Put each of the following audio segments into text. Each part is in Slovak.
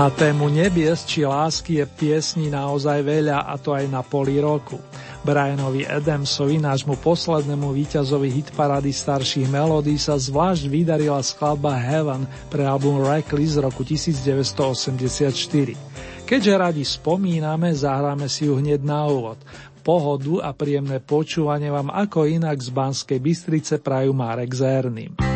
Na tému nebies či lásky je piesní naozaj veľa a to aj na poli roku. Brianovi Adamsovi, nášmu poslednému víťazovi hitparády starších melódií sa zvlášť vydarila skladba Heaven pre album Reckless z roku 1984. Keďže radi spomíname, zahráme si ju hneď na úvod. Pohodu a príjemné počúvanie vám ako inak z Banskej Bystrice prajú Marek Zerným.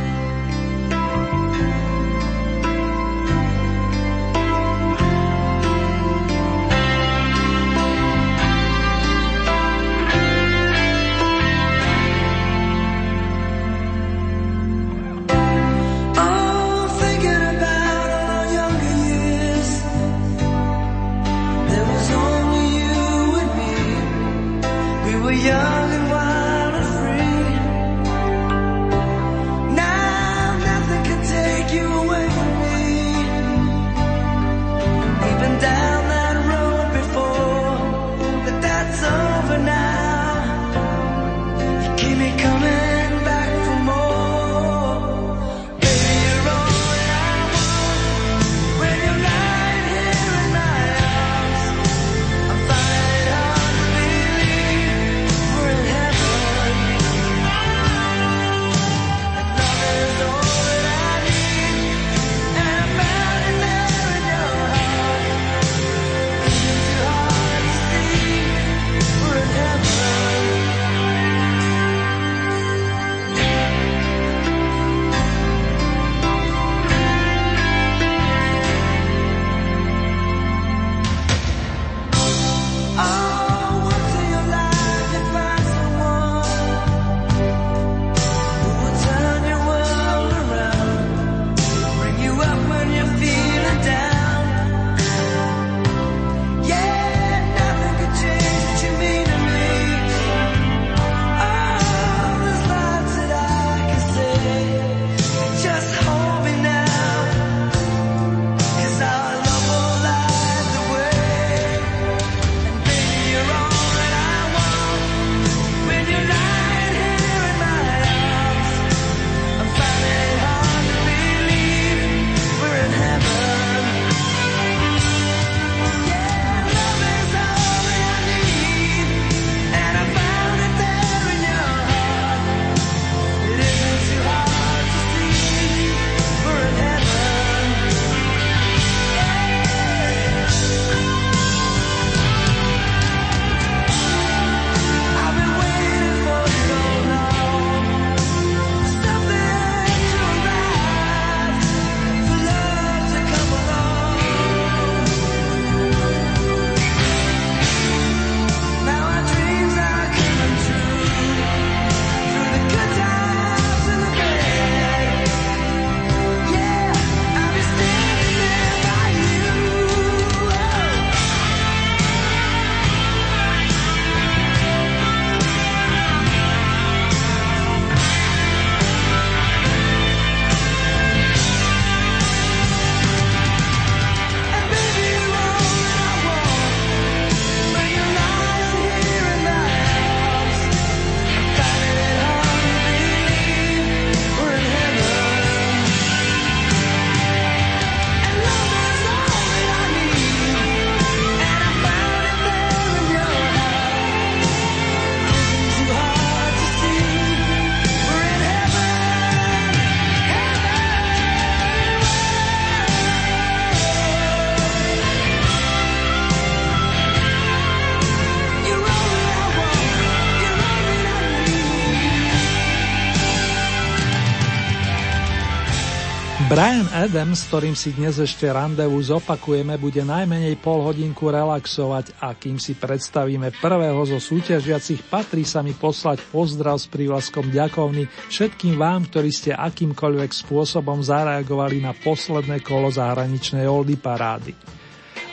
Adams, s ktorým si dnes ešte randevu zopakujeme, bude najmenej pol hodinku relaxovať a kým si predstavíme prvého zo súťažiacich, patrí sa mi poslať pozdrav s prívlaskom ďakovný všetkým vám, ktorí ste akýmkoľvek spôsobom zareagovali na posledné kolo zahraničnej oldy parády.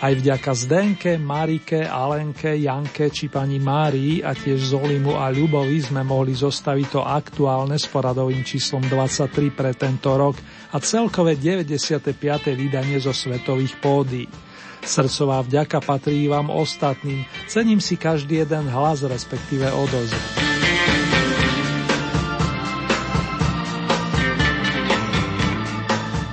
Aj vďaka Zdenke, Marike, Alenke, Janke či pani Márii a tiež Zolimu a Ľubovi sme mohli zostaviť to aktuálne s poradovým číslom 23 pre tento rok a celkové 95. vydanie zo svetových pódy. Srdcová vďaka patrí vám ostatným, cením si každý jeden hlas, respektíve odozv.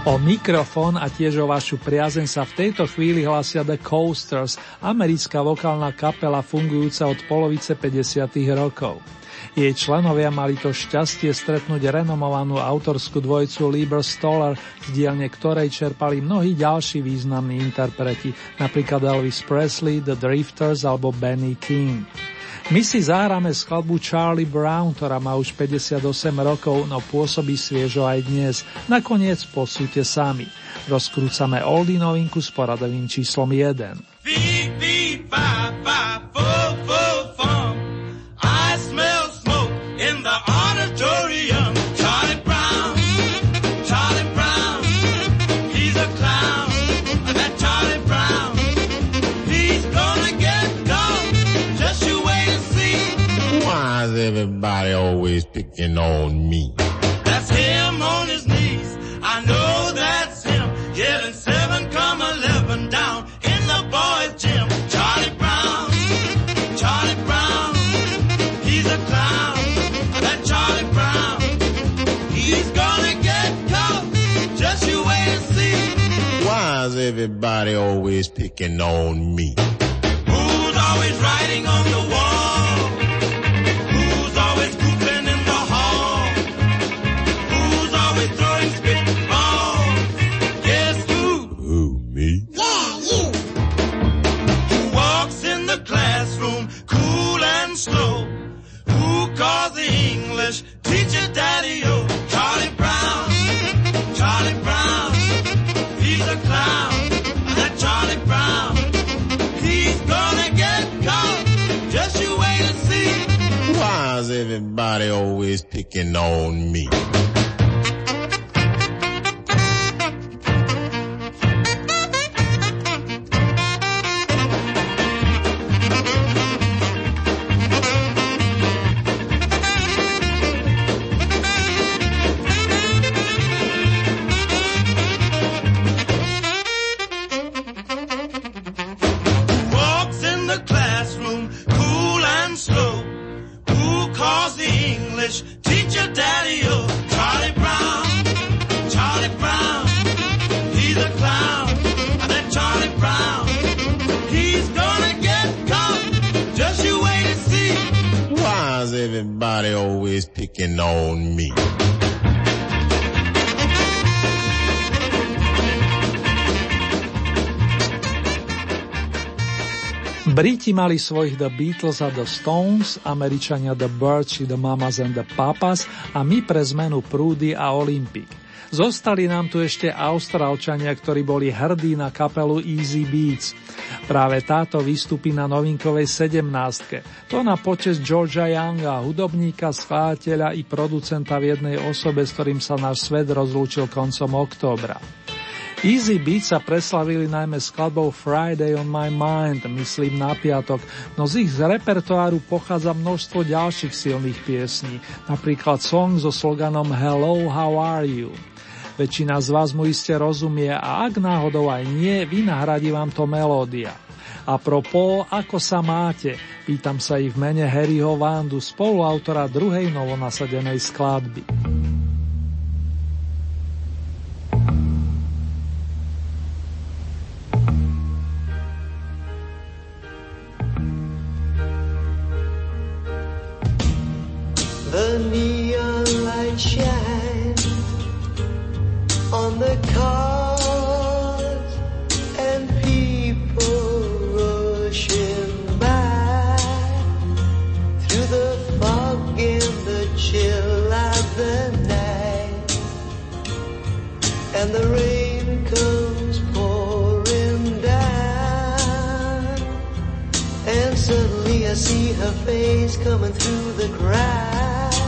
O mikrofón a tiež o vašu priazeň sa v tejto chvíli hlasia The Coasters, americká vokálna kapela fungujúca od polovice 50. rokov. Jej členovia mali to šťastie stretnúť renomovanú autorskú dvojicu Lieber Stoller, z dielne ktorej čerpali mnohí ďalší významní interpreti, napríklad Elvis Presley, The Drifters alebo Benny King. My si zahráme skladbu Charlie Brown, ktorá má už 58 rokov, no pôsobí sviežo aj dnes. Nakoniec posúďte sami. Rozkrúcame oldie novinku s poradovým číslom 1. Beep, beep, five, five, four, four, everybody always picking on me? That's him on his knees. I know that's him. Yelling seven come eleven down in the boys' gym. Charlie Brown, Charlie Brown, he's a clown. That Charlie Brown, he's gonna get caught. Just you wait and see. Why is everybody always picking on me? Who's always writing on the everybody always picking on me? English, teach daddy, oh, Charlie Brown, Charlie Brown, he's a clown, and then Charlie Brown, he's gonna get caught, just you wait and see. Why is everybody always picking on me? Briti mali svojich The Beatles a The Stones, Američania The Birds či The Mamas and the Papas a my pre zmenu Prúdy a Olympic. Zostali nám tu ešte Austrálčania, ktorí boli hrdí na kapelu Easy Beats. Práve táto vystupí na novinkovej 17. To na počes Georgia Younga, hudobníka, schváteľa i producenta v jednej osobe, s ktorým sa náš svet rozlúčil koncom októbra. Easy Beat sa preslavili najmä skladbou Friday on my mind, myslím na piatok, no z ich repertoáru pochádza množstvo ďalších silných piesní, napríklad song so sloganom Hello, how are you? Väčšina z vás mu iste rozumie a ak náhodou aj nie, vynahradí vám to melódia. A propos, ako sa máte? Pýtam sa ich v mene Harryho Vandu, spoluautora druhej novonasadenej skladby. The neon light shines on the cars her face coming through the crowd.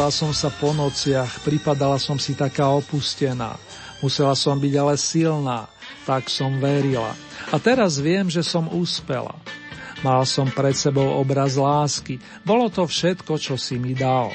Modlila som sa po nociach, pripadala som si taká opustená. Musela som byť ale silná, tak som verila. A teraz viem, že som úspela. Mal som pred sebou obraz lásky. Bolo to všetko, čo si mi dal.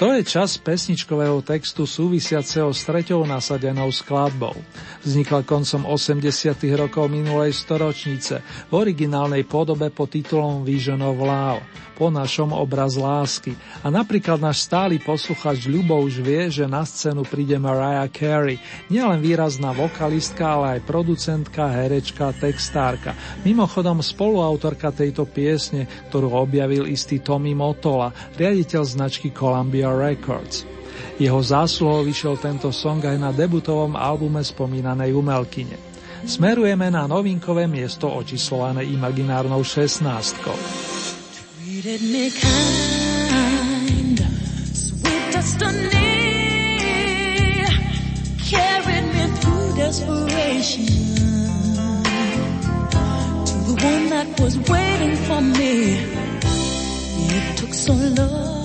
To je čas pesničkového textu súvisiaceho s treťou nasadenou skladbou. Vznikla koncom 80. rokov minulej storočnice v originálnej podobe pod titulom Vision of Love, po našom obraz lásky. A napríklad náš stály posluchač Ľubo už vie, že na scénu príde Mariah Carey, nielen výrazná vokalistka, ale aj producentka, herečka, textárka. Mimochodom spoluautorka tejto piesne, ktorú objavil istý Tommy Motola, riaditeľ značky Columbia Records. Jeho zásluhou vyšiel tento song aj na debutovom albume spomínanej umelkyne. Smerujeme na novinkové miesto očíslované imaginárnou 16. Treated me kind, sweet destiny carried me through desperation to the one that was waiting for me. It took so long,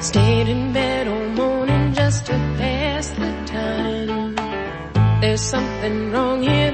Stayed in bed all morning just to pass the time. There's something wrong here,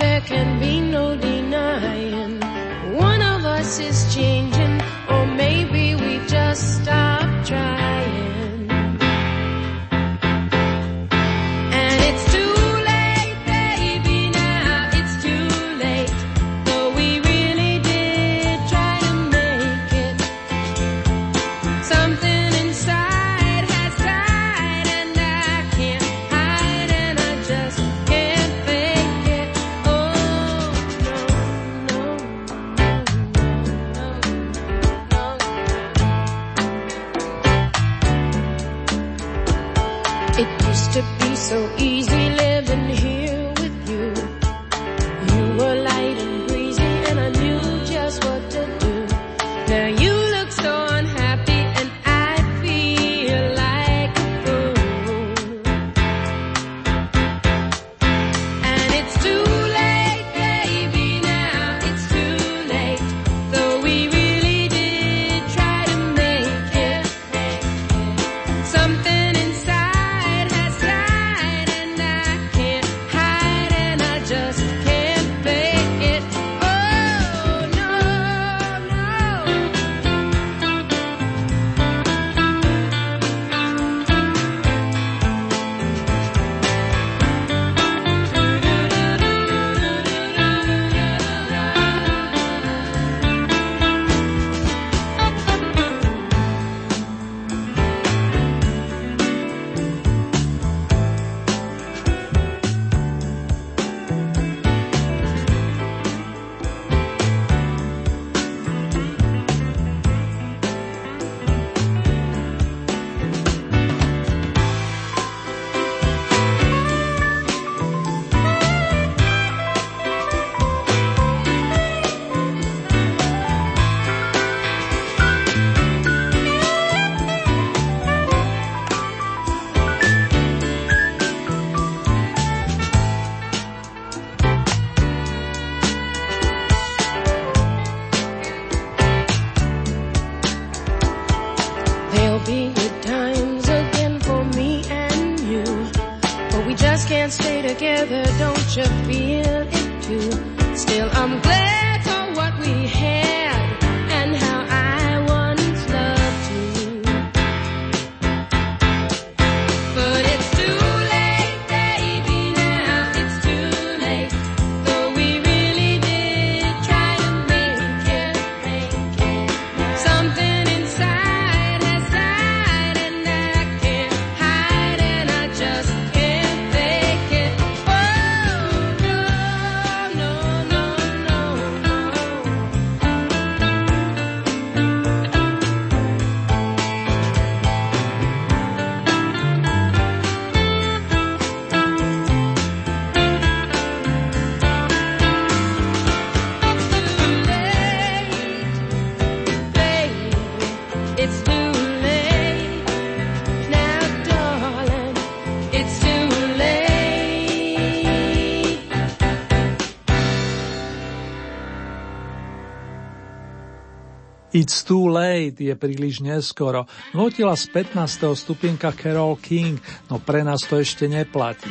It's too late, je príliš neskoro. Notila z 15. stupienka Carol King, no pre nás to ešte neplatí.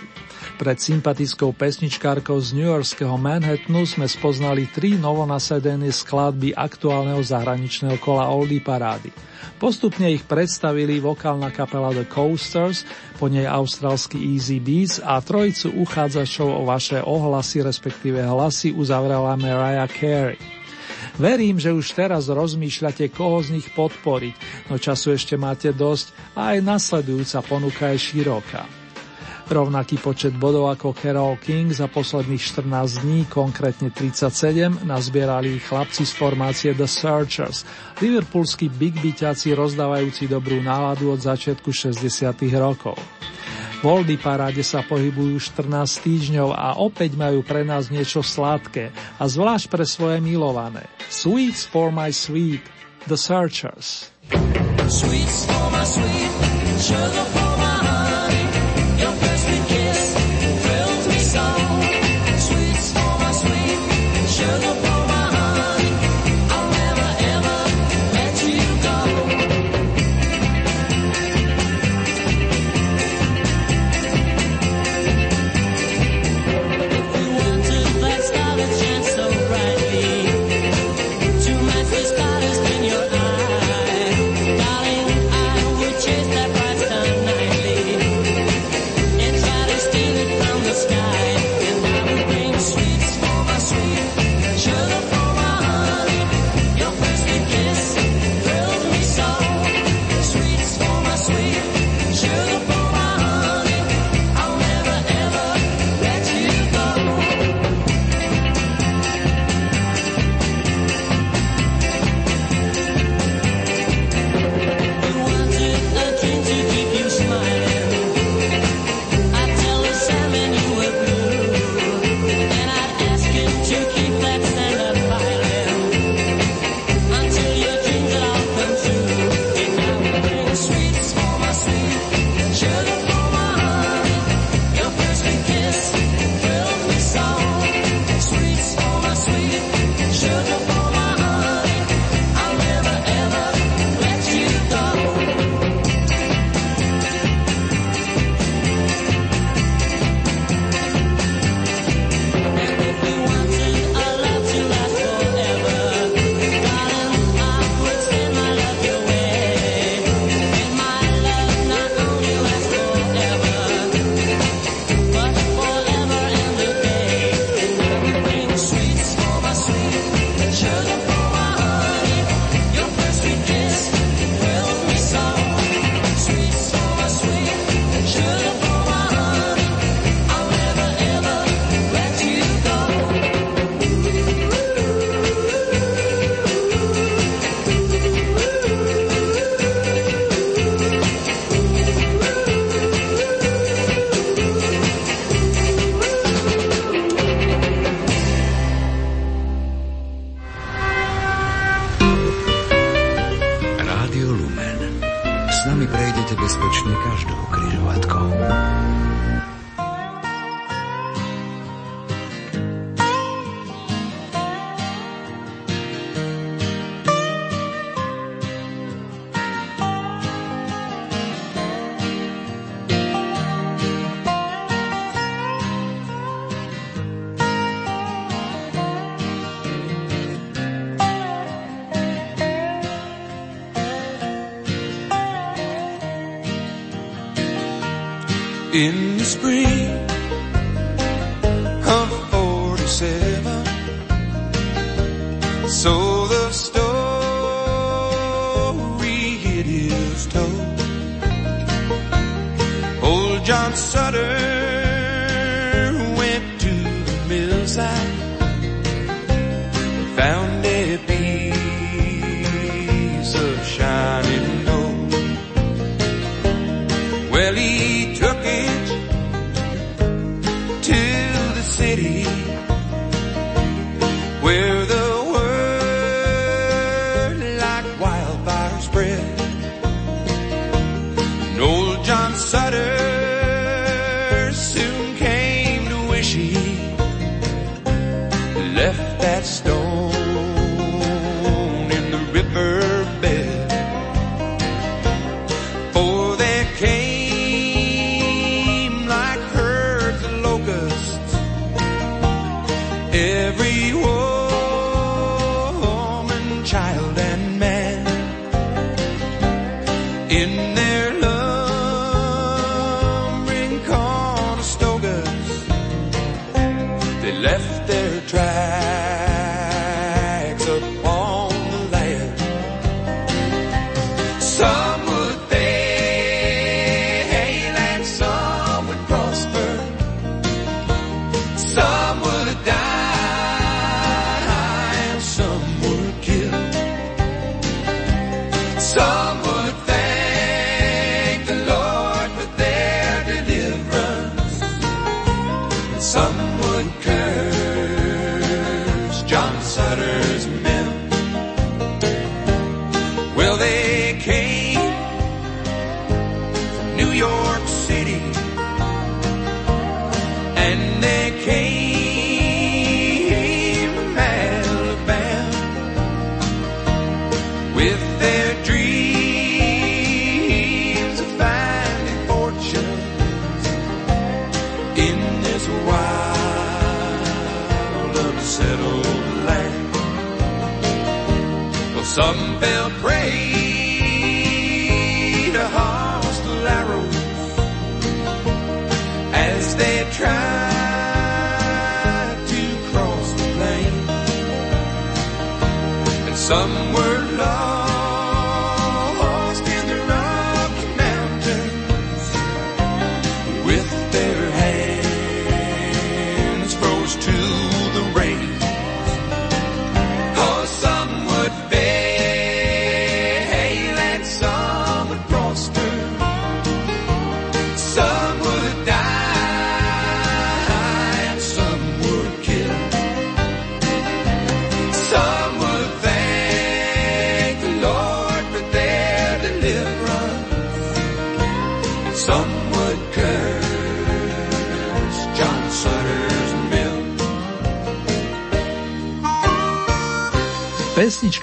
Pred sympatickou pesničkárkou z New Yorkského Manhattanu sme spoznali tri novonasadené skladby aktuálneho zahraničného kola Oldie parády. Postupne ich predstavili vokálna kapela The Coasters, po nej australský Easy Beats a trojicu uchádzačov o vaše ohlasy, respektíve hlasy uzavrela Mariah Carey. Verím, že už teraz rozmýšľate, koho z nich podporiť, no času ešte máte dosť a aj nasledujúca ponuka je široká. Rovnaký počet bodov ako Carol King za posledných 14 dní, konkrétne 37, nazbierali chlapci z formácie The Searchers, liverpoolskí big rozdávajúci dobrú náladu od začiatku 60 rokov. Voldy paráde sa pohybujú 14 týždňov a opäť majú pre nás niečo sladké a zvlášť pre svoje milované. Sweets for my sweet, The Searchers. Sweets for my sweet, sugar for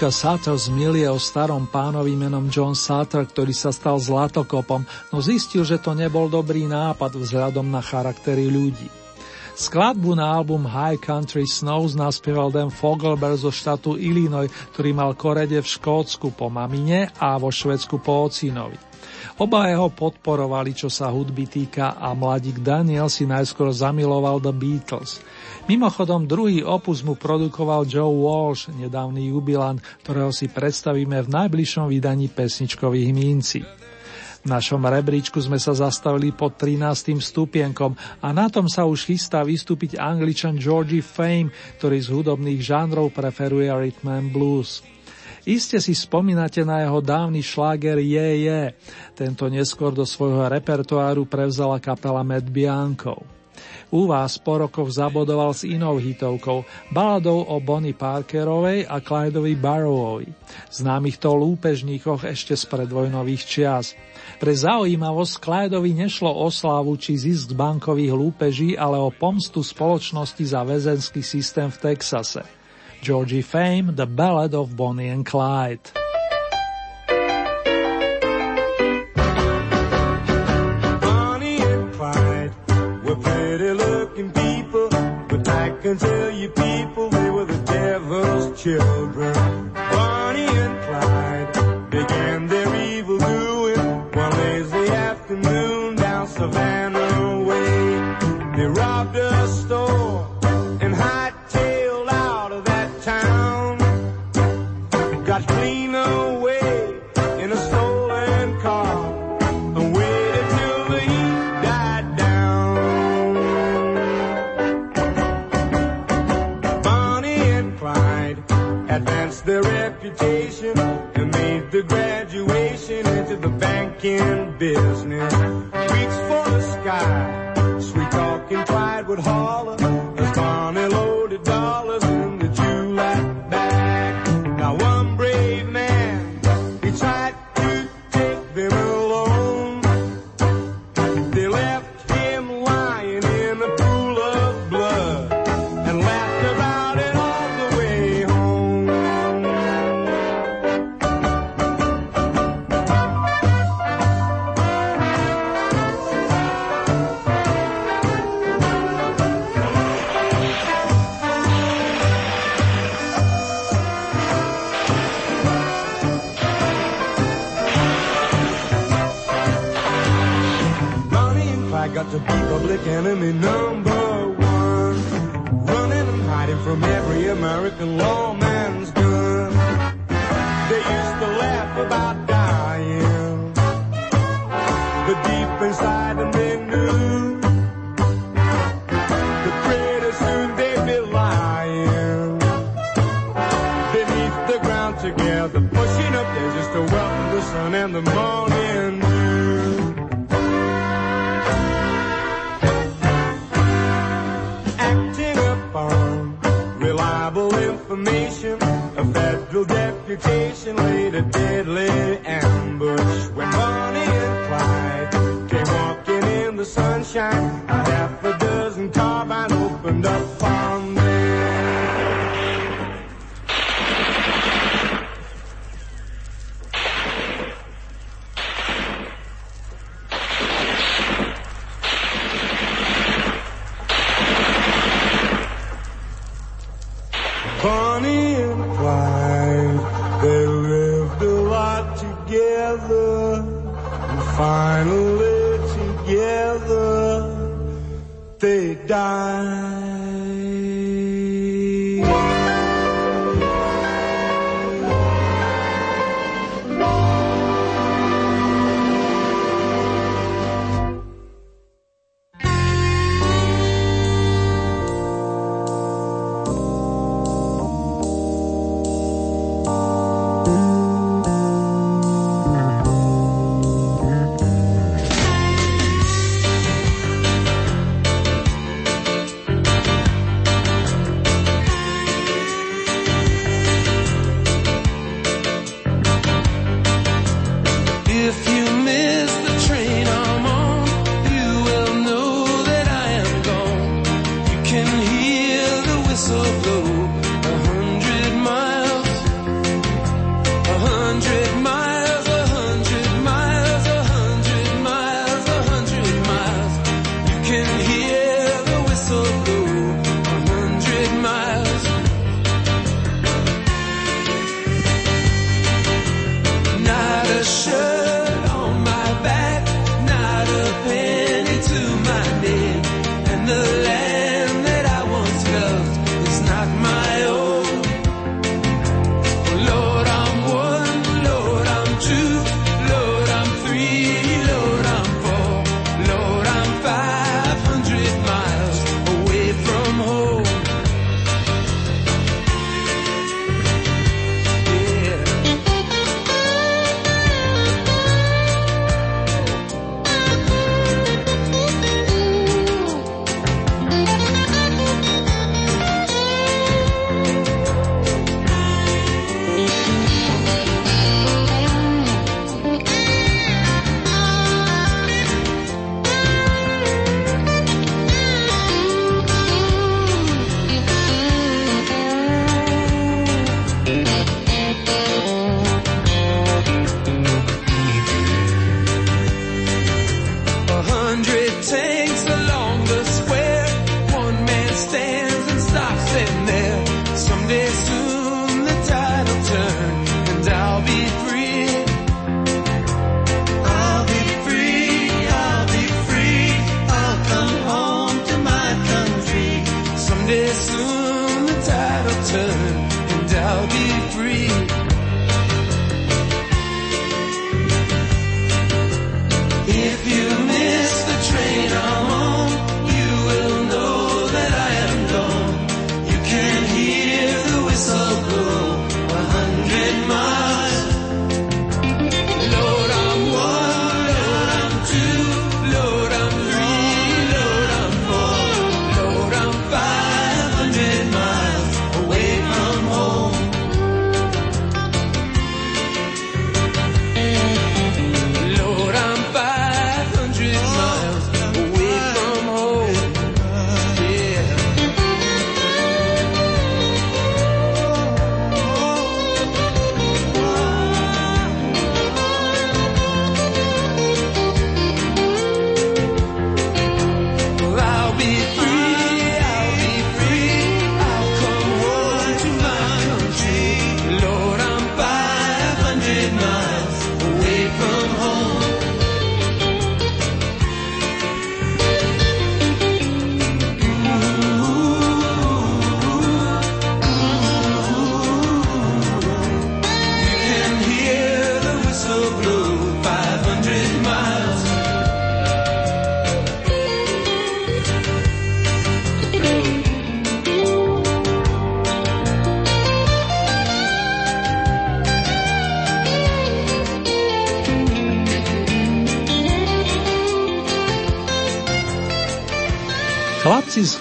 Sutter's Mill je o starom pánovi menom John Sutter, ktorý sa stal zlatokopom, no zistil, že to nebol dobrý nápad vzhľadom na charaktery ľudí. Skladbu na album High Country Snows naspieval Dan Fogelberg zo štátu Illinois, ktorý mal korede v Škótsku po mamine a vo Švedsku po ocinovi. Oba ho podporovali, čo sa hudby týka a mladík Daniel si najskôr zamiloval The Beatles. Mimochodom, druhý opus mu produkoval Joe Walsh, nedávny jubilant, ktorého si predstavíme v najbližšom vydaní pesničkových minci. V našom rebríčku sme sa zastavili pod 13. stupienkom a na tom sa už chystá vystúpiť angličan Georgie Fame, ktorý z hudobných žánrov preferuje rhythm and blues. Iste si spomínate na jeho dávny šláger Je, je. Tento neskôr do svojho repertoáru prevzala kapela Mad Biankov. U vás po rokoch zabodoval s inou hitovkou, baladou o Bonnie Parkerovej a Clydeovi Barrowovi, známych to lúpežníkoch ešte z predvojnových čias. Pre zaujímavosť Clydeovi nešlo o slávu či zisk z bankových lúpeží, ale o pomstu spoločnosti za väzenský systém v Texase. Georgie Fame, The Ballad of Bonnie and Clyde. killed the graduation into the banking business. Reached for the sky, sweet talking Clyde would holler as Bonnie loaded dollars got to be public enemy number one. Running and hiding from every American lawman's gun. They used to laugh about dying. But deep inside them they knew that pretty soon they'd be lying. Beneath the ground together, pushing up there just to welcome the sun and the morning reputation laid a deadly ambush when Bonnie and Clyde came walking in the sunshine. I half a die.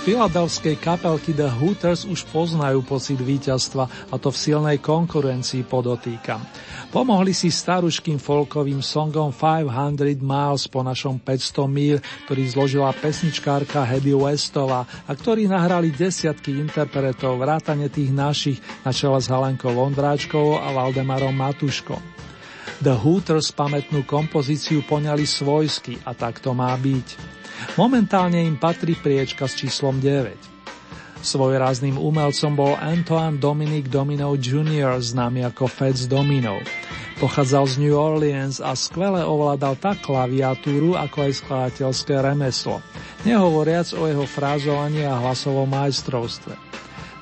Filadelfskej kapelky The Hooters už poznajú pocit víťazstva a to v silnej konkurencii podotýkam. Pomohli si staruškým folkovým songom 500 Miles po našom 500 míl, ktorý zložila pesničkárka Hedy Westová a ktorý nahrali desiatky interpretov vrátane tých našich na čele s Halenkou Vondráčkovou a Valdemarom Matuškom. The Hooters pamätnú kompozíciu poňali svojsky a tak to má byť. Momentálne im patrí priečka s číslom 9. Svojrázným umelcom bol Antoine Dominic Domino Jr., známy ako Fats Domino. Pochádzal z New Orleans a skvele ovládal tak klaviatúru, ako aj skladateľské remeslo, nehovoriac o jeho frázovaní a hlasovom majstrovstve.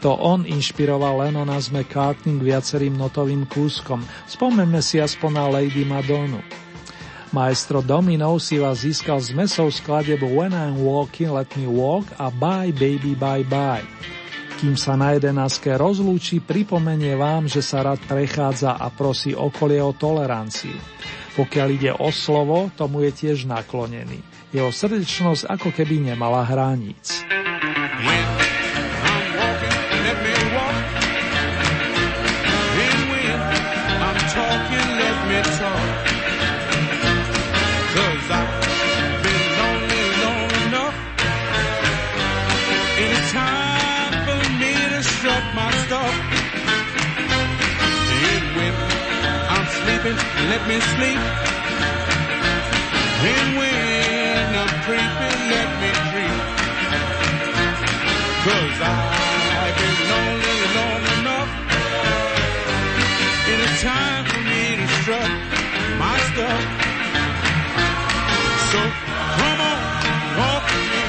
To on inšpiroval Lennona z McCartney k viacerým notovým kúskom. Spomeňme si aspoň na Lady Madonu. Maestro Dominov si vás získal z mesov skladeb When I'm Walking, Let Me Walk a Bye Baby Bye Bye. Kým sa na jedenáctke rozlúči, pripomenie vám, že sa rád prechádza a prosí okolie o toleranciu. Pokiaľ ide o slovo, tomu je tiež naklonený. Jeho srdečnosť ako keby nemala hraníc. Let me sleep. And when I'm creeping, let me creep. Cause I've been lonely long enough. It is time for me to strut my stuff. So come on, walk with me.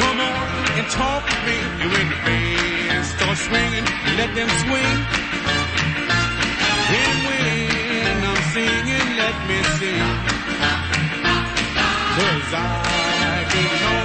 Come on and talk with me. And when the band starts swinging, let them swing. I keep know.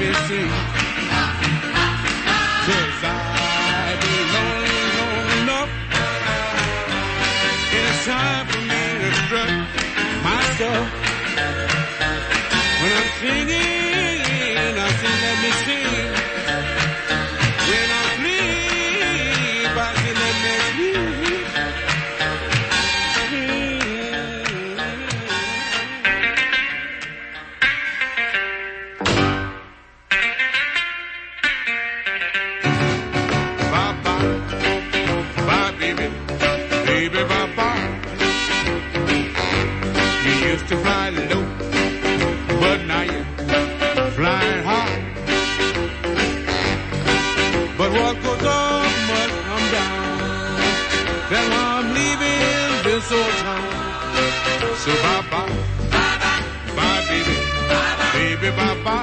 everything.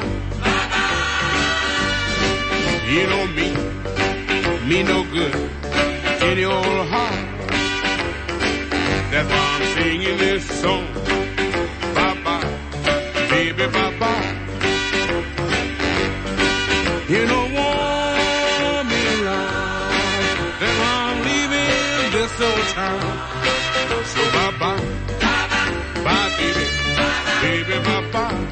bye. You know me, me no good in your old heart. That's why I'm singing this song. Bye bye, baby, bye bye. You don't want me right. That's why I'm leaving this old town. So bye bye, bye bye, bye baby, bye-bye. baby, bye bye.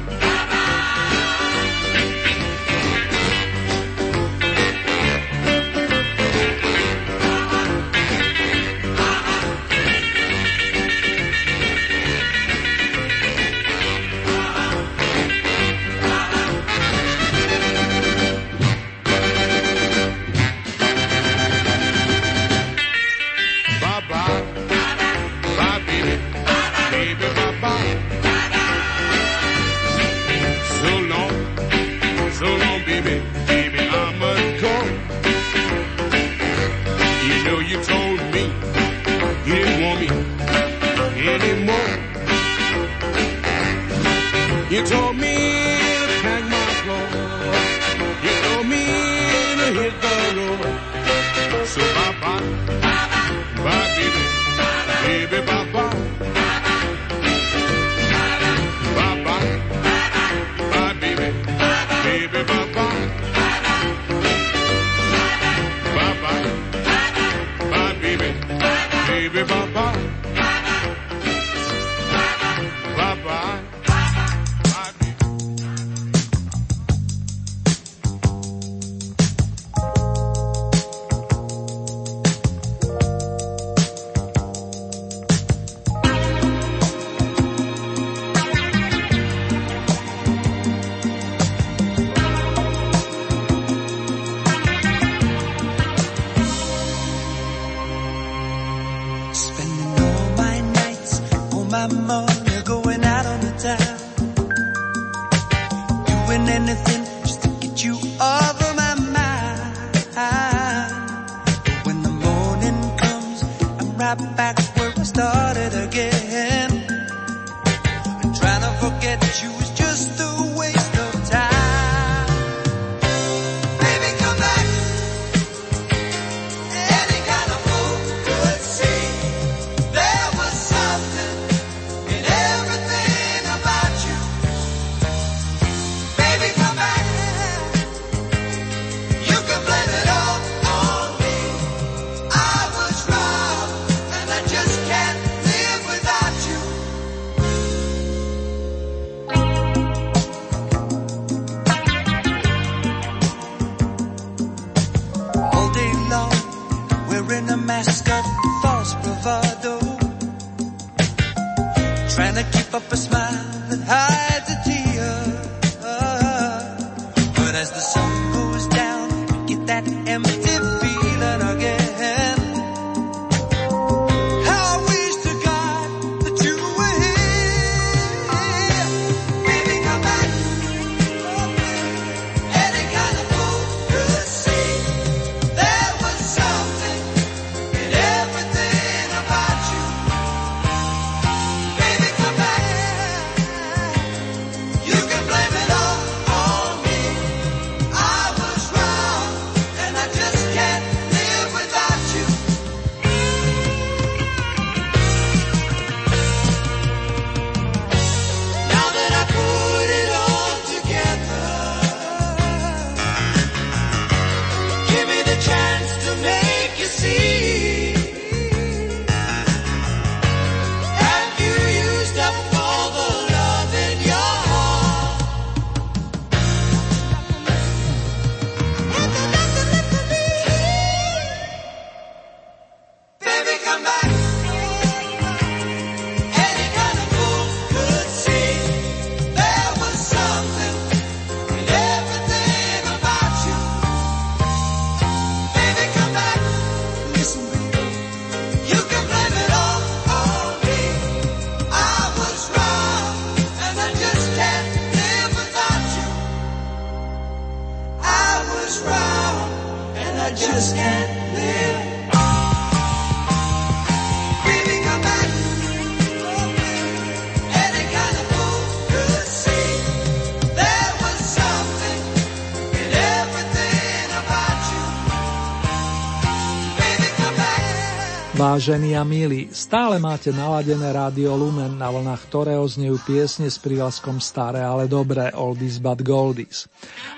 Vážení a milí, stále máte naladené rádio Lumen, na vlnách ktorého znejú piesne s prívlaskom staré, ale dobré, oldies but goldies.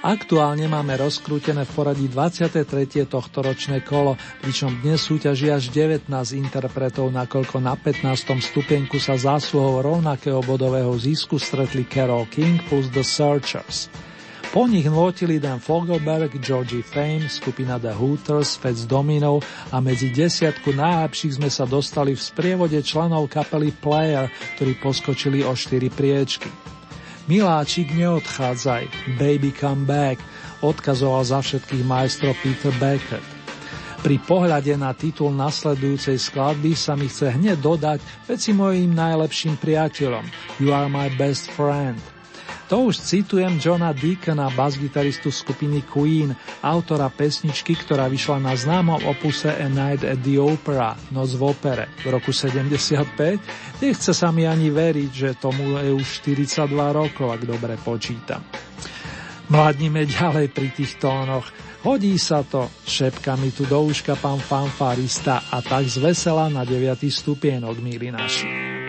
Aktuálne máme rozkrútené v poradí 23. tohtoročné kolo, pričom dnes súťaží až 19 interpretov, nakoľko na 15. stupienku sa zásluhou rovnakého bodového zisku stretli Carol King plus The Searchers. Po nich nôtili Dan Fogelberg, Georgie Fame, skupina The Hooters, Fats Domino a medzi desiatku najlepších sme sa dostali v sprievode členov kapely Player, ktorí poskočili o 4 priečky. Miláčik, neodchádzaj, Baby Come Back, odkazoval za všetkých majstro Peter Beckett. Pri pohľade na titul nasledujúcej skladby sa mi chce hneď dodať veci mojim najlepším priateľom You are my best friend. To už citujem Johna Deacona, basgitaristu skupiny Queen, autora pesničky, ktorá vyšla na známom opuse A Night at the Opera, Noc v opere, v roku 75. Nechce sa mi ani veriť, že tomu je už 42 rokov, ak dobre počítam. Mladníme ďalej pri tých tónoch. Hodí sa to, šepka mi tu do uška pán fanfarista a tak zvesela na 9. stupienok, milí naši.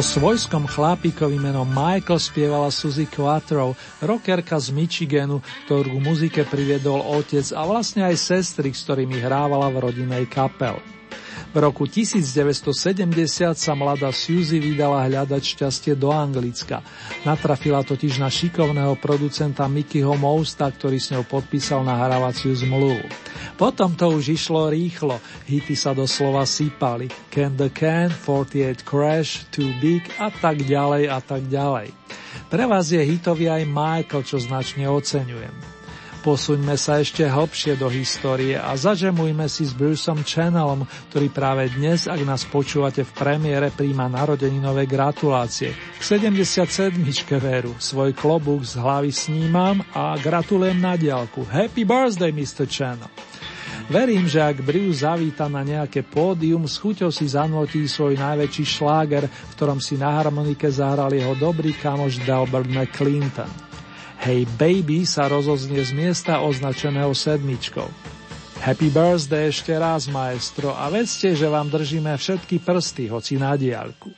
O svojskom chlapíkovi menom Michael spievala Suzy Quattro, rockerka z Michiganu, ktorú muzike priviedol otec a vlastne aj sestry, s ktorými hrávala v rodinej kapel. V roku 1970 sa mladá Suzy vydala hľadať šťastie do Anglicka. Natrafila totiž na šikovného producenta Mickeyho Mousta, ktorý s ňou podpísal nahrávaciu zmluvu. Potom to už išlo rýchlo, hity sa doslova sypali. Can the Can, 48 Crash, Too Big a tak ďalej a tak ďalej. Pre vás je hitový aj Michael, čo značne oceňujem. Posuňme sa ešte hlbšie do histórie a zažemujme si s Bruceom Channelom, ktorý práve dnes, ak nás počúvate v premiére, príjma narodeninové gratulácie. K 77. veru, svoj klobúk z hlavy snímam a gratulujem na diálku. Happy birthday, Mr. Channel! Verím, že ak Bruce zavíta na nejaké pódium, s chuťou si zanotí svoj najväčší šláger, v ktorom si na harmonike zahral jeho dobrý kamoš Delbert McClinton. Hey Baby sa rozoznie z miesta označeného sedmičkou. Happy birthday ešte raz, maestro, a vedzte, že vám držíme všetky prsty, hoci na diaľku.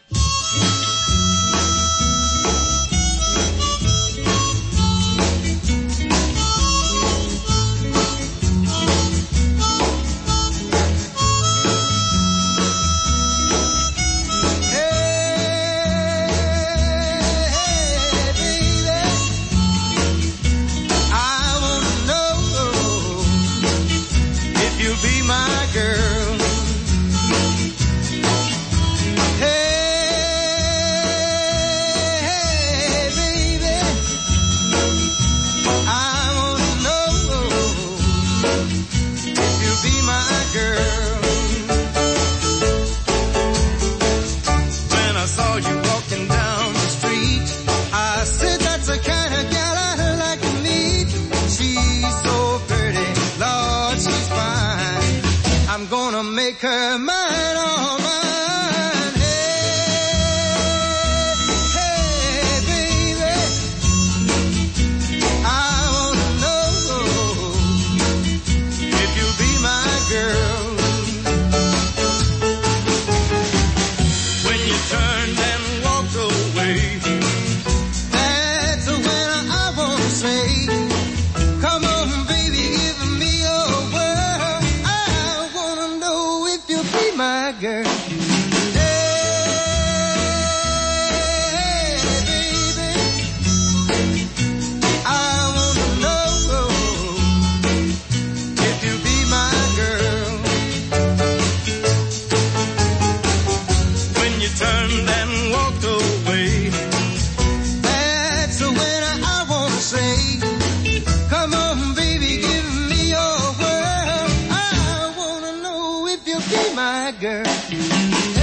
Just don't argue anymore. Just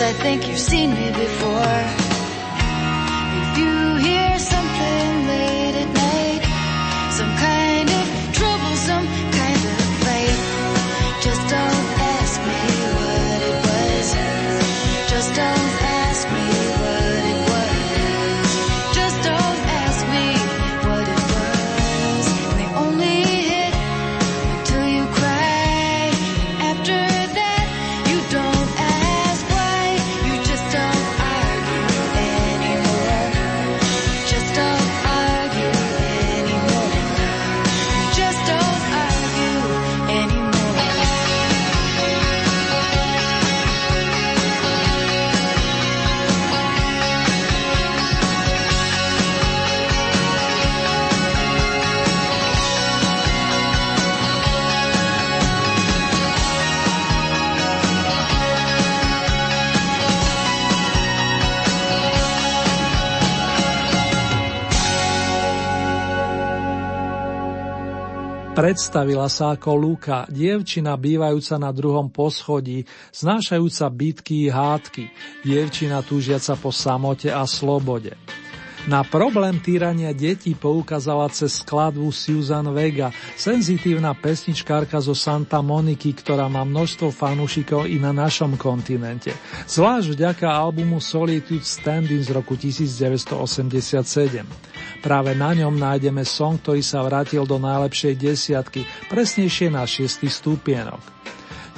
I think you've seen me before. Predstavila sa ako Luka, dievčina bývajúca na druhom poschodí, znášajúca bitky i hádky, dievčina túžiaca po samote a slobode. Na problém týrania detí poukázala cez skladbu Susan Vega, senzitívna pesničkárka zo Santa Moniky, ktorá má množstvo fanúšikov i na našom kontinente. Zvlášť vďaka albumu Solitude Standing z roku 1987. Práve na ňom nájdeme song, ktorý sa vrátil do najlepšej desiatky, presnejšie na šiestý stupienok.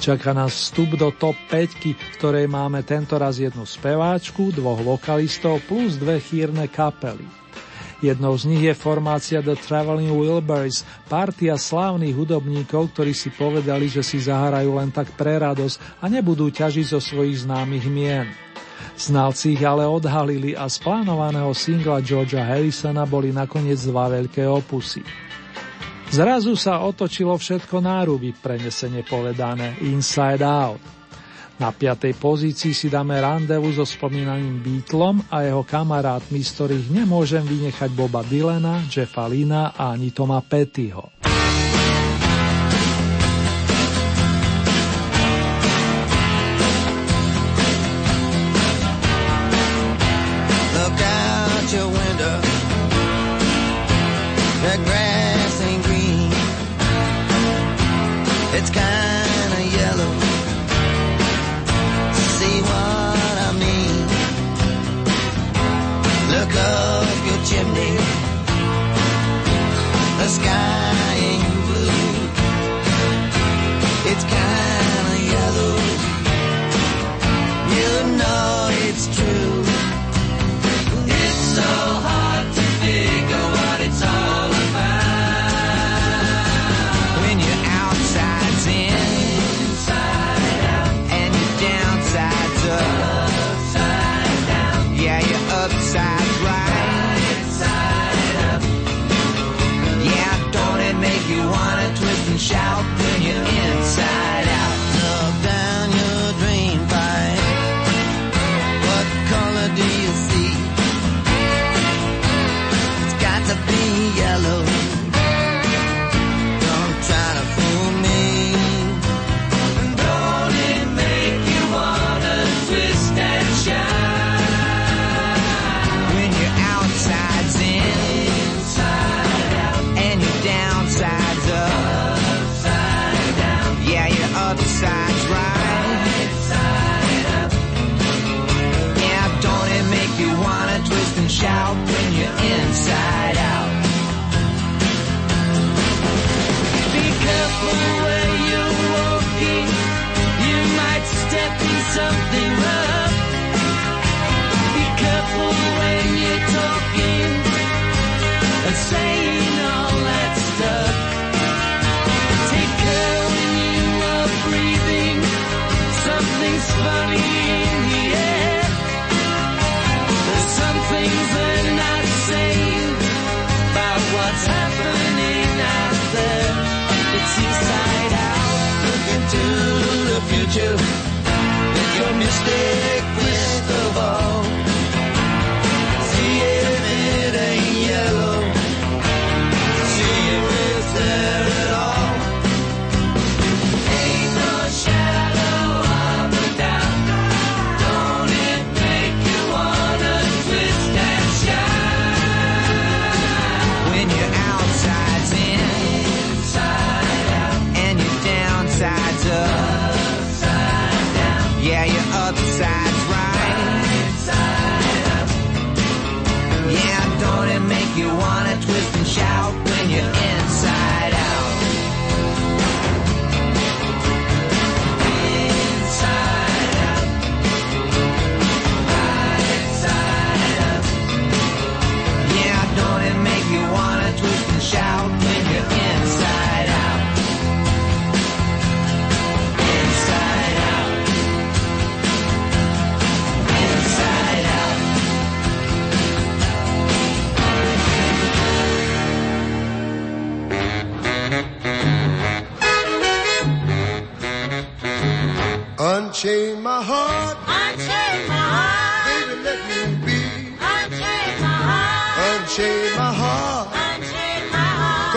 Čaká nás vstup do top 5, v ktorej máme tentoraz jednu speváčku, dvoch vokalistov plus dve chýrne kapely. Jednou z nich je formácia The Traveling Wilburys, partia slávnych hudobníkov, ktorí si povedali, že si zahrajú len tak pre radosť a nebudú ťažiť zo svojich známych mien. Znalci ich ale odhalili a z plánovaného singla Georgia Harrisona boli nakoniec dva veľké opusy. Zrazu sa otočilo všetko náruby, prenesene povedané Inside Out. Na piatej pozícii si dáme randevu so spomínaným Beatlom a jeho kamarátmi, z ktorých nemôžem vynechať Boba Dylana, Jeffa Lina a ani Toma Pettyho. Sky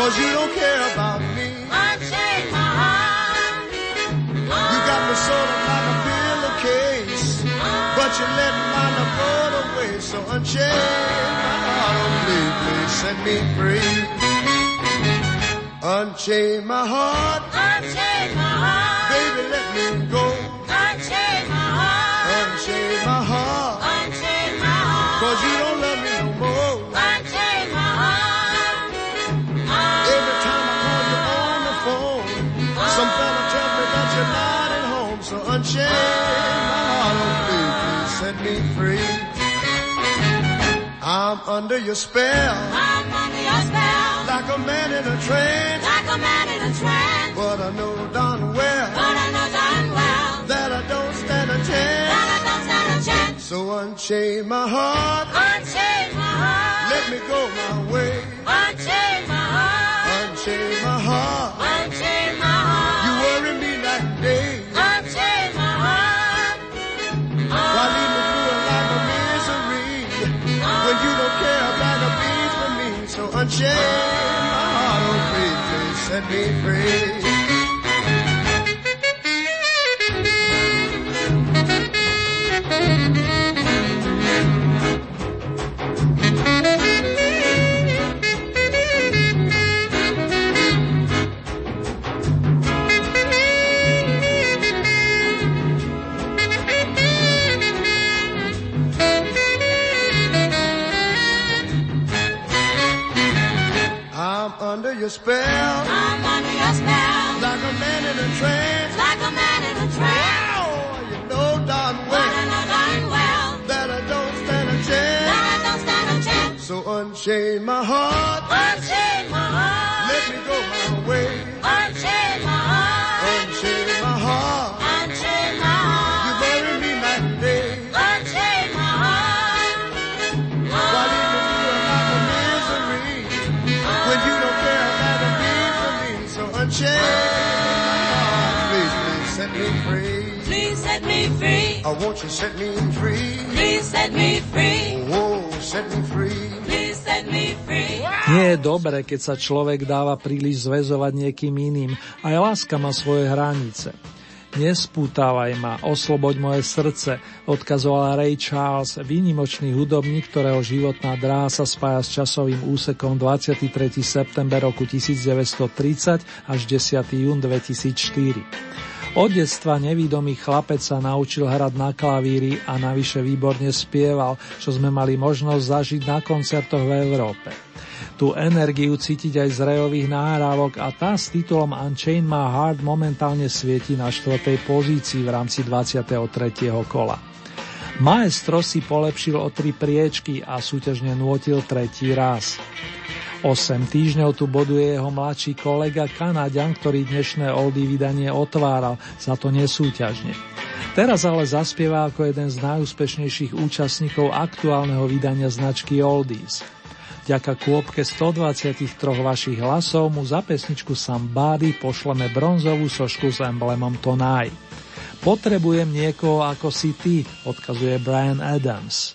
cause you don't care about me. Unchain my heart. You got me sort of like a pillowcase, but you let mine float away. So unchain my heart, oh please, please set me free. Unchain my heart, Unchain my heart. baby, let me go. Unchain my heart, please, set me free. I'm under your spell, I'm under your spell. like a man in a trance. Like a man in a trance. But I know darn well But I know darn well that I don't stand a chance. that I don't stand a chance. So unchain my heart, Unchain my heart. let me go my way. Unchain my heart. Unchain my heart, Unchain my heart. you worry me like days. So unchain my heart, oh please, please set me free. Your spell, I'm under your spell. like a man in a trance. Like a man in a trance. Oh, you know darn But I know darn well that I don't stand a chance. that I don't stand a chance. So unchain my heart, my heart, please, please set me free. Please set me free. I want you set me free. Please set me free. Oh, set me free. Please set me free. Nie je dobré, keď sa človek dáva príliš zväzovať niekým iným. Aj láska má svoje hranice. Nespútavaj ma, osloboď moje srdce, odkazovala Ray Charles, výnimočný hudobník, ktorého životná dráha sa spája s časovým úsekom 23. september roku 1930 až 10. jún 2004. Od detstva nevídomý chlapec sa naučil hrať na klavíri a navyše výborne spieval, čo sme mali možnosť zažiť na koncertoch v Európe. Tú energiu cítiť aj z rejových nahrávok a tá s titulom Unchain My Heart momentálne svieti na štvrtej pozícii v rámci 23. kola. Maestro si polepšil o tri priečky a súťažne nôtil tretí raz. 8 týždňov tu boduje jeho mladší kolega Kanaďan, ktorý dnešné oldy vydanie otváral, za to nesúťažne. Teraz ale zaspieva ako jeden z najúspešnejších účastníkov aktuálneho vydania značky Oldies. Vďaka kôpke 123 vašich hlasov mu za pesničku Somebody pošleme bronzovú sošku s emblemom Tonaj. Potrebujem niekoho ako si ty, odkazuje Brian Adams.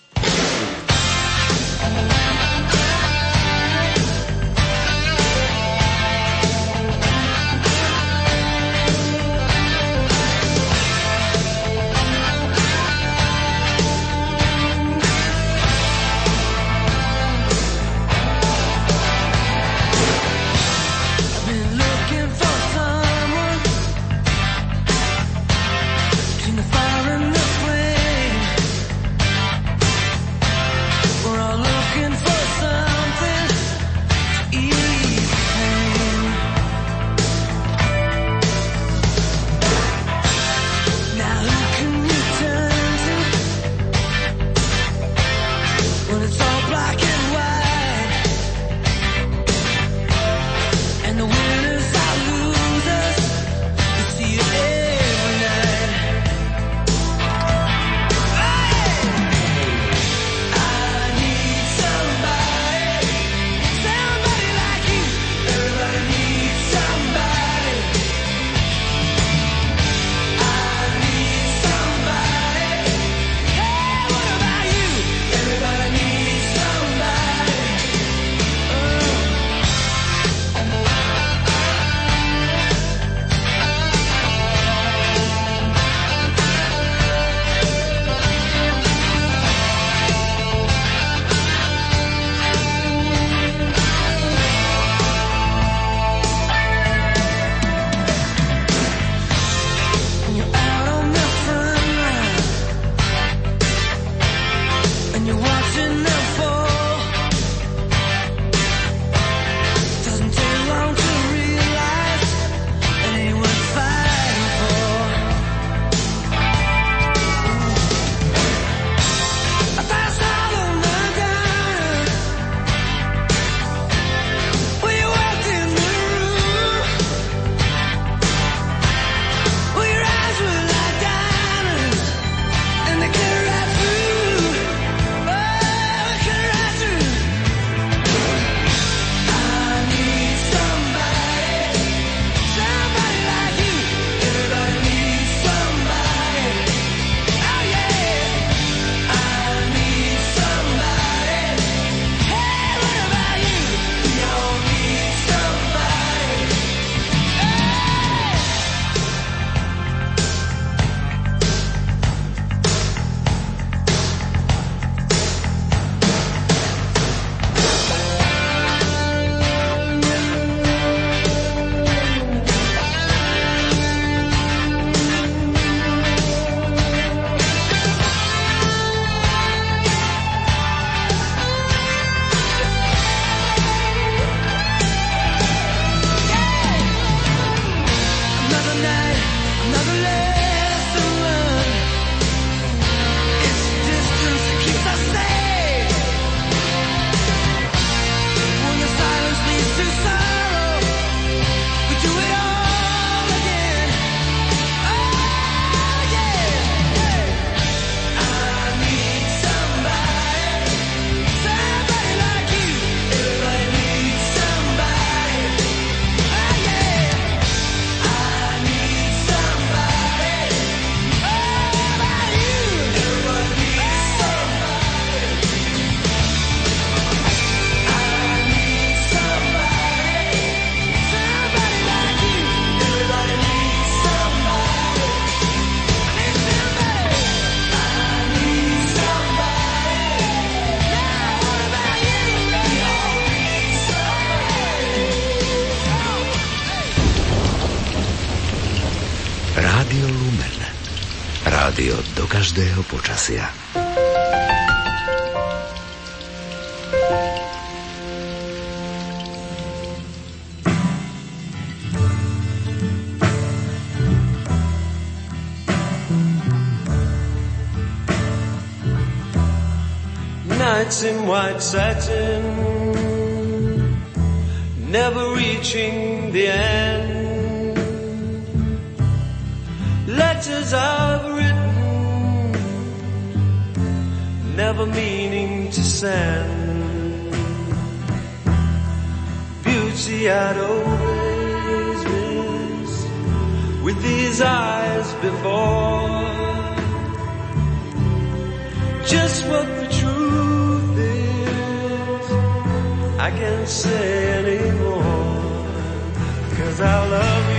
Každého počasia. Nights in white satin, never reaching the end. Letters I've never meaning to send. Beauty I'd always miss with these eyes before. Just what the truth is, I can't say anymore, cause I love you.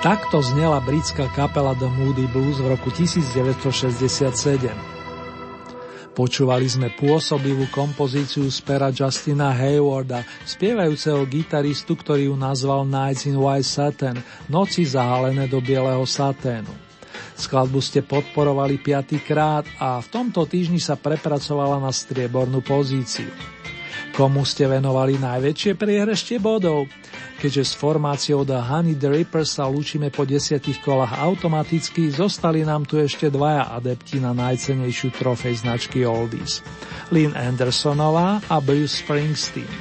Takto znela britská kapela The Moody Blues v roku 1967. Počúvali sme pôsobivú kompozíciu z pera Justina Haywarda, spievajúceho gitaristu, ktorý ju nazval Nights in White Satin, noci zahalené do bieleho saténu. Skladbu ste podporovali piatýkrát a v tomto týždni sa prepracovala na striebornú pozíciu. Komu ste venovali najväčšie priehreštie bodov? Keďže s formáciou The Honey the sa lúčime po desiatich kolách automaticky, zostali nám tu ešte dvaja adepti na najcenejšiu trofej značky Oldies. Lynn Andersonová a Bruce Springsteen.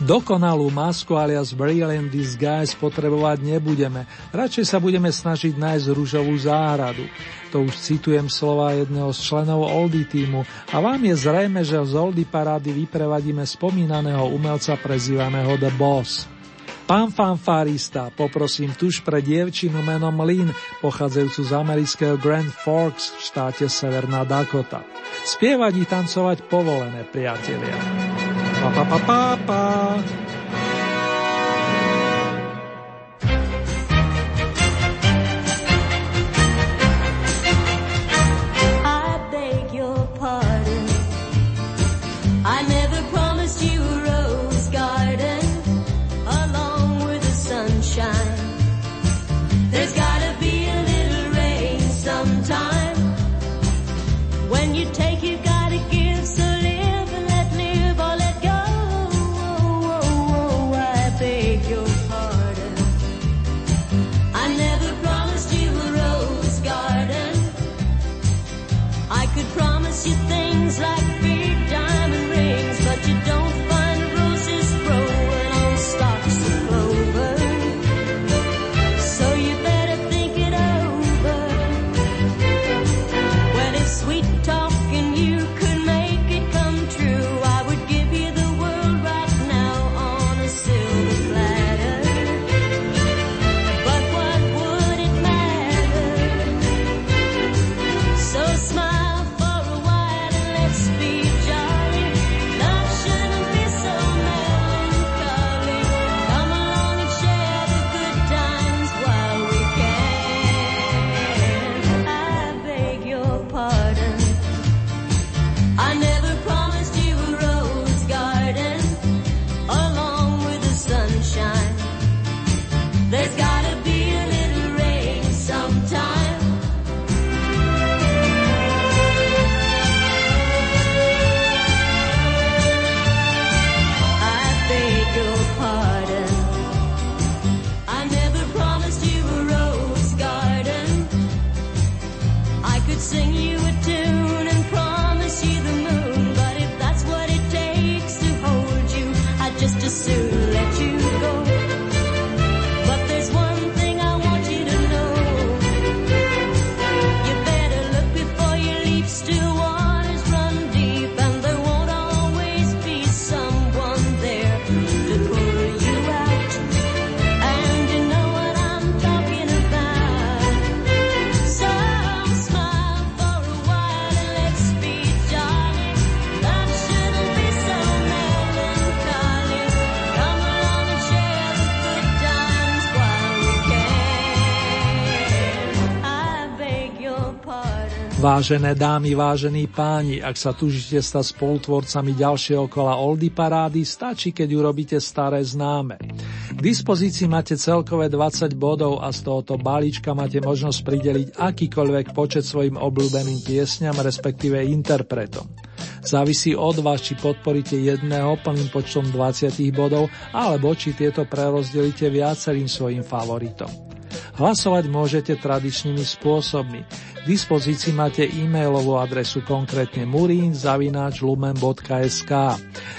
Dokonalú masku alias Brilliant Disguise potrebovať nebudeme, radšej sa budeme snažiť nájsť rúžovú záhradu. To už citujem slova jedného z členov Oldy týmu a vám je zrejme, že z Oldy parády vyprevadíme spomínaného umelca prezývaného The Boss. Pán fanfárista, poprosím tuž pre dievčinu menom Lynn, pochádzajúcu z amerického Grand Forks v štáte Severná Dakota. Spievať i tancovať povolené, priatelia. Pa, pa, pa, pa, pa. Vážené dámy, vážení páni, ak sa tužite stať spolutvorcami ďalšieho kola Oldy Parády, stačí, keď urobíte staré známe. K dispozícii máte celkové 20 bodov a z tohoto balíčka máte možnosť prideliť akýkoľvek počet svojim obľúbeným piesňam, respektíve interpretom. Závisí od vás, či podporíte jedného plným počtom 20 bodov, alebo či tieto prerozdelíte viacerým svojim favoritom. Hlasovať môžete tradičnými spôsobmi dispozícii máte e-mailovú adresu konkrétne murin.lumen.sk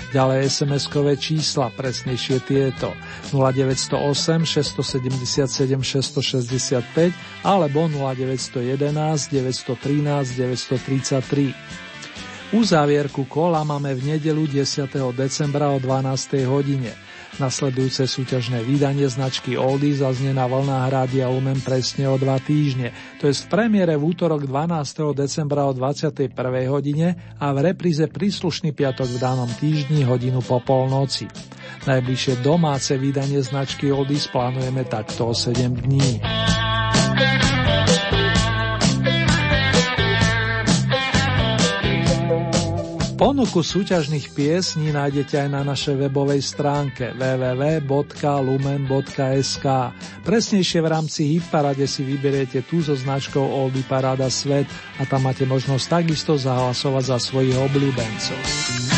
Ďalej SMS-kové čísla, presnejšie tieto 0908 677 665 alebo 0911 913 933. Uzávierku kola máme v nedelu 10. decembra o 12. hodine. Nasledujúce súťažné vydanie značky Oldy zaznie na vlnách Rádia Lumen presne o dva týždne, to je v premiére v útorok 12. decembra o 21. hodine a v repríze príslušný piatok v danom týždni hodinu po polnoci. Najbližšie domáce vydanie značky Oldy plánujeme takto o 7 dní. Ponuku súťažných piesní nájdete aj na našej webovej stránke www.lumen.sk. Presnejšie v rámci Hitparade si vyberiete tú so značkou Oldy Parada Svet a tam máte možnosť takisto zahlasovať za svojich obľúbencov.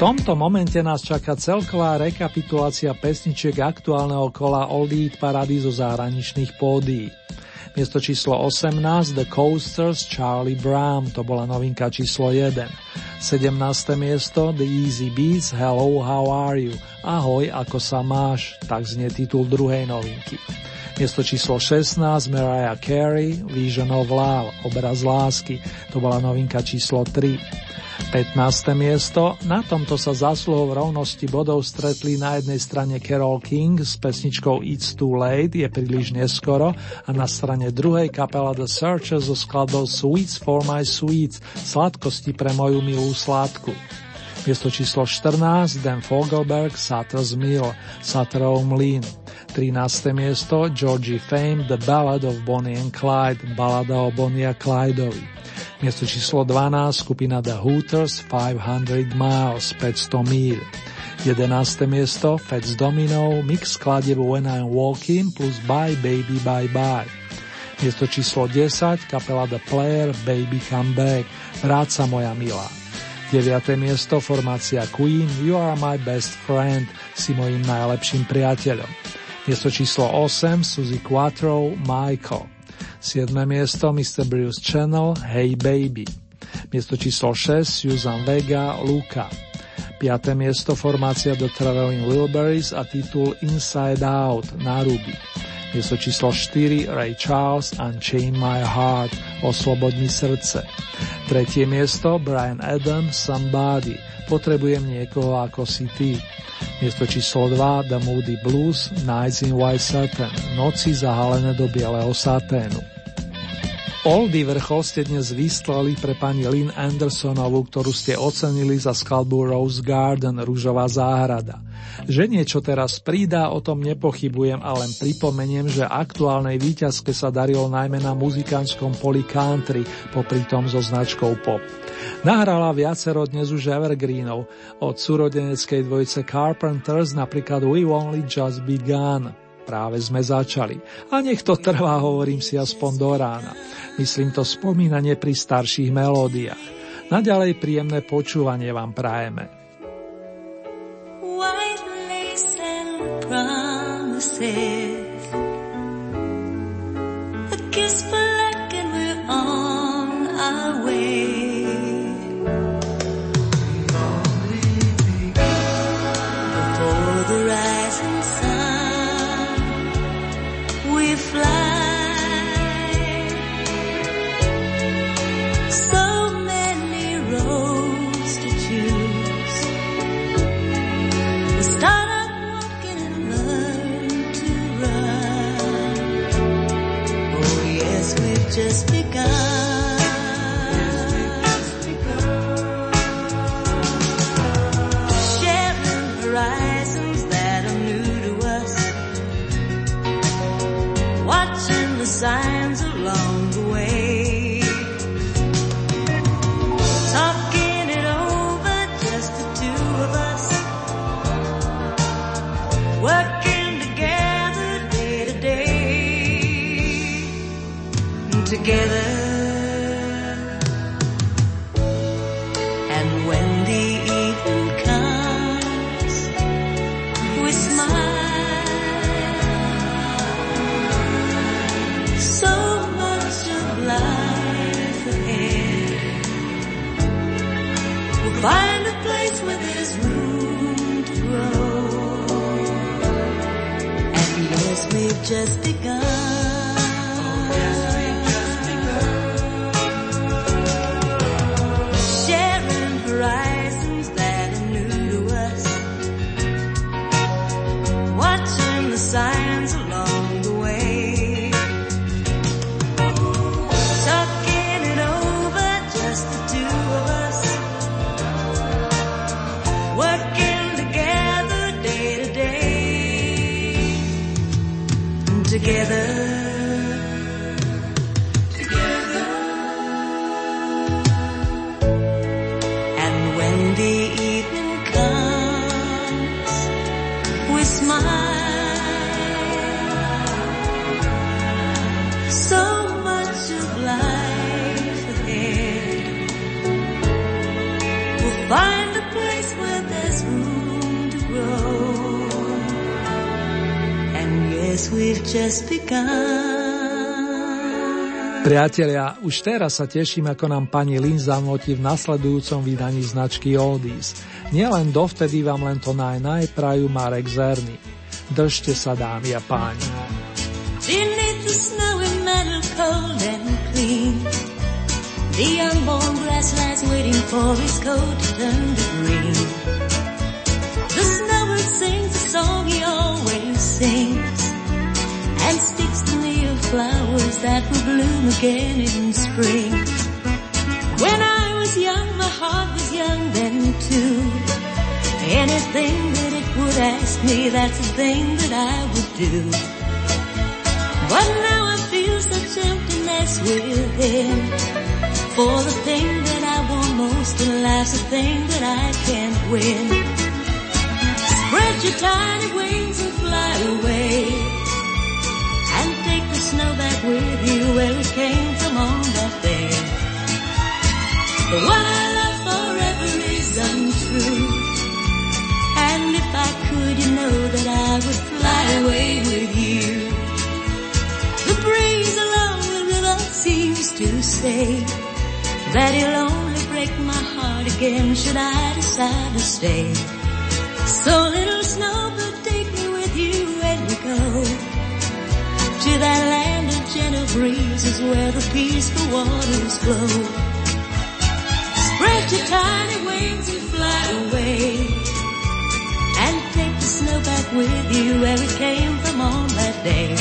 Tomto momente nás čaká celková rekapitulácia pesničiek aktuálneho kola Oldie parady zo zahraničných pódií. Miesto číslo 18 The Coasters Charlie Brown, to bola novinka číslo 1. 17. miesto The Easy Beats Hello How Are You, Ahoj, ako sa máš, tak znie titul druhej novinky. Miesto číslo 16 Mariah Carey Vision of Love, obraz lásky, to bola novinka číslo 3. 15. miesto, na tomto sa zásluhou rovnosti bodov stretli na jednej strane Carol King s pesničkou It's Too Late, je príliš neskoro, a na strane druhej kapela The Searchers so skladbou Sweets for My Sweets, sladkosti pre moju milú sládku. Miesto číslo 14, Dan Fogelberg, Sutter's Mill, Sutterov mlín. 13. miesto, Georgie Fame, The Ballad of Bonnie and Clyde, balada o Bonnie a Clydeovi. Miesto číslo 12 skupina The Hooters 500 Miles 500 míl. 11. miesto Fats Domino mix skladieb When I'm Walking plus Bye Baby Bye Bye. Miesto číslo 10 kapela The Player Baby Come Back Vráca moja milá. 9. miesto formácia Queen You Are My Best Friend si mojim najlepším priateľom. Miesto číslo 8 Suzy Quattro Michael. 7. miesto Mr. Bruce Channel Hey Baby. Miesto číslo 6 Susan Vega Luca. 5. miesto formácia The Traveling Wilburys a titul Inside Out Ruby. Miesto číslo 4 Ray Charles Unchain My Heart Oslobodni srdce. Tretie miesto Brian Adams Somebody Potrebujem niekoho ako si ty. Miesto číslo 2 The Moody Blues Nights in White Satin Noci zahalené do bieleho saténu. Oldy vrchol ste dnes vyslali pre pani Lynn Andersonovú, ktorú ste ocenili za skladbu Rose Garden, Rúžová záhrada. Že niečo teraz pridá, o tom nepochybujem a len pripomeniem, že aktuálnej výťazke sa darilo najmä na muzikánskom poli country, popri tom so značkou pop. Nahrala viacero dnes už evergreenov, od súrodeneckej dvojice Carpenters napríklad We Only Just Begun. Práve sme začali. A nech to trvá, hovorím si aspoň do rána. Myslím to spomínanie pri starších melódiách. Naďalej príjemné počúvanie vám prajeme. White lace and promises and we're on our way together. And when the evening comes, we smile. So much of life ahead. We'll find a place where there's room to grow. And yes, we've just begun. Priatelia, už teraz sa teším, ako nám pani Lin zanotí v nasledujúcom vydaní značky Oldies. Nielen dovtedy vám len to naj najprajú Marek Zerny. Držte sa, dámy a páni. The unborn grass lies waiting for his coat to turn flowers that will bloom again in spring When I was young my heart was young then too Anything that it would ask me that's the thing that I would do but now I feel such emptiness within. For the thing that I want most in life's the thing that I can't win. Spread your tiny wings and fly away. With you where it came from on that day. The one I love forever is untrue. And if I could, you know that I would fly away with you. The breeze along the river seems to say that he'll only break my heart again should I decide to stay. So little snowbird, take me with you and you go to that land breezes where the peaceful waters flow. Spread your tiny wings and fly away. And take the snow back with you where it came from on that day.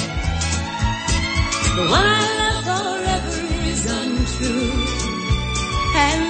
The one I love forever is untrue. And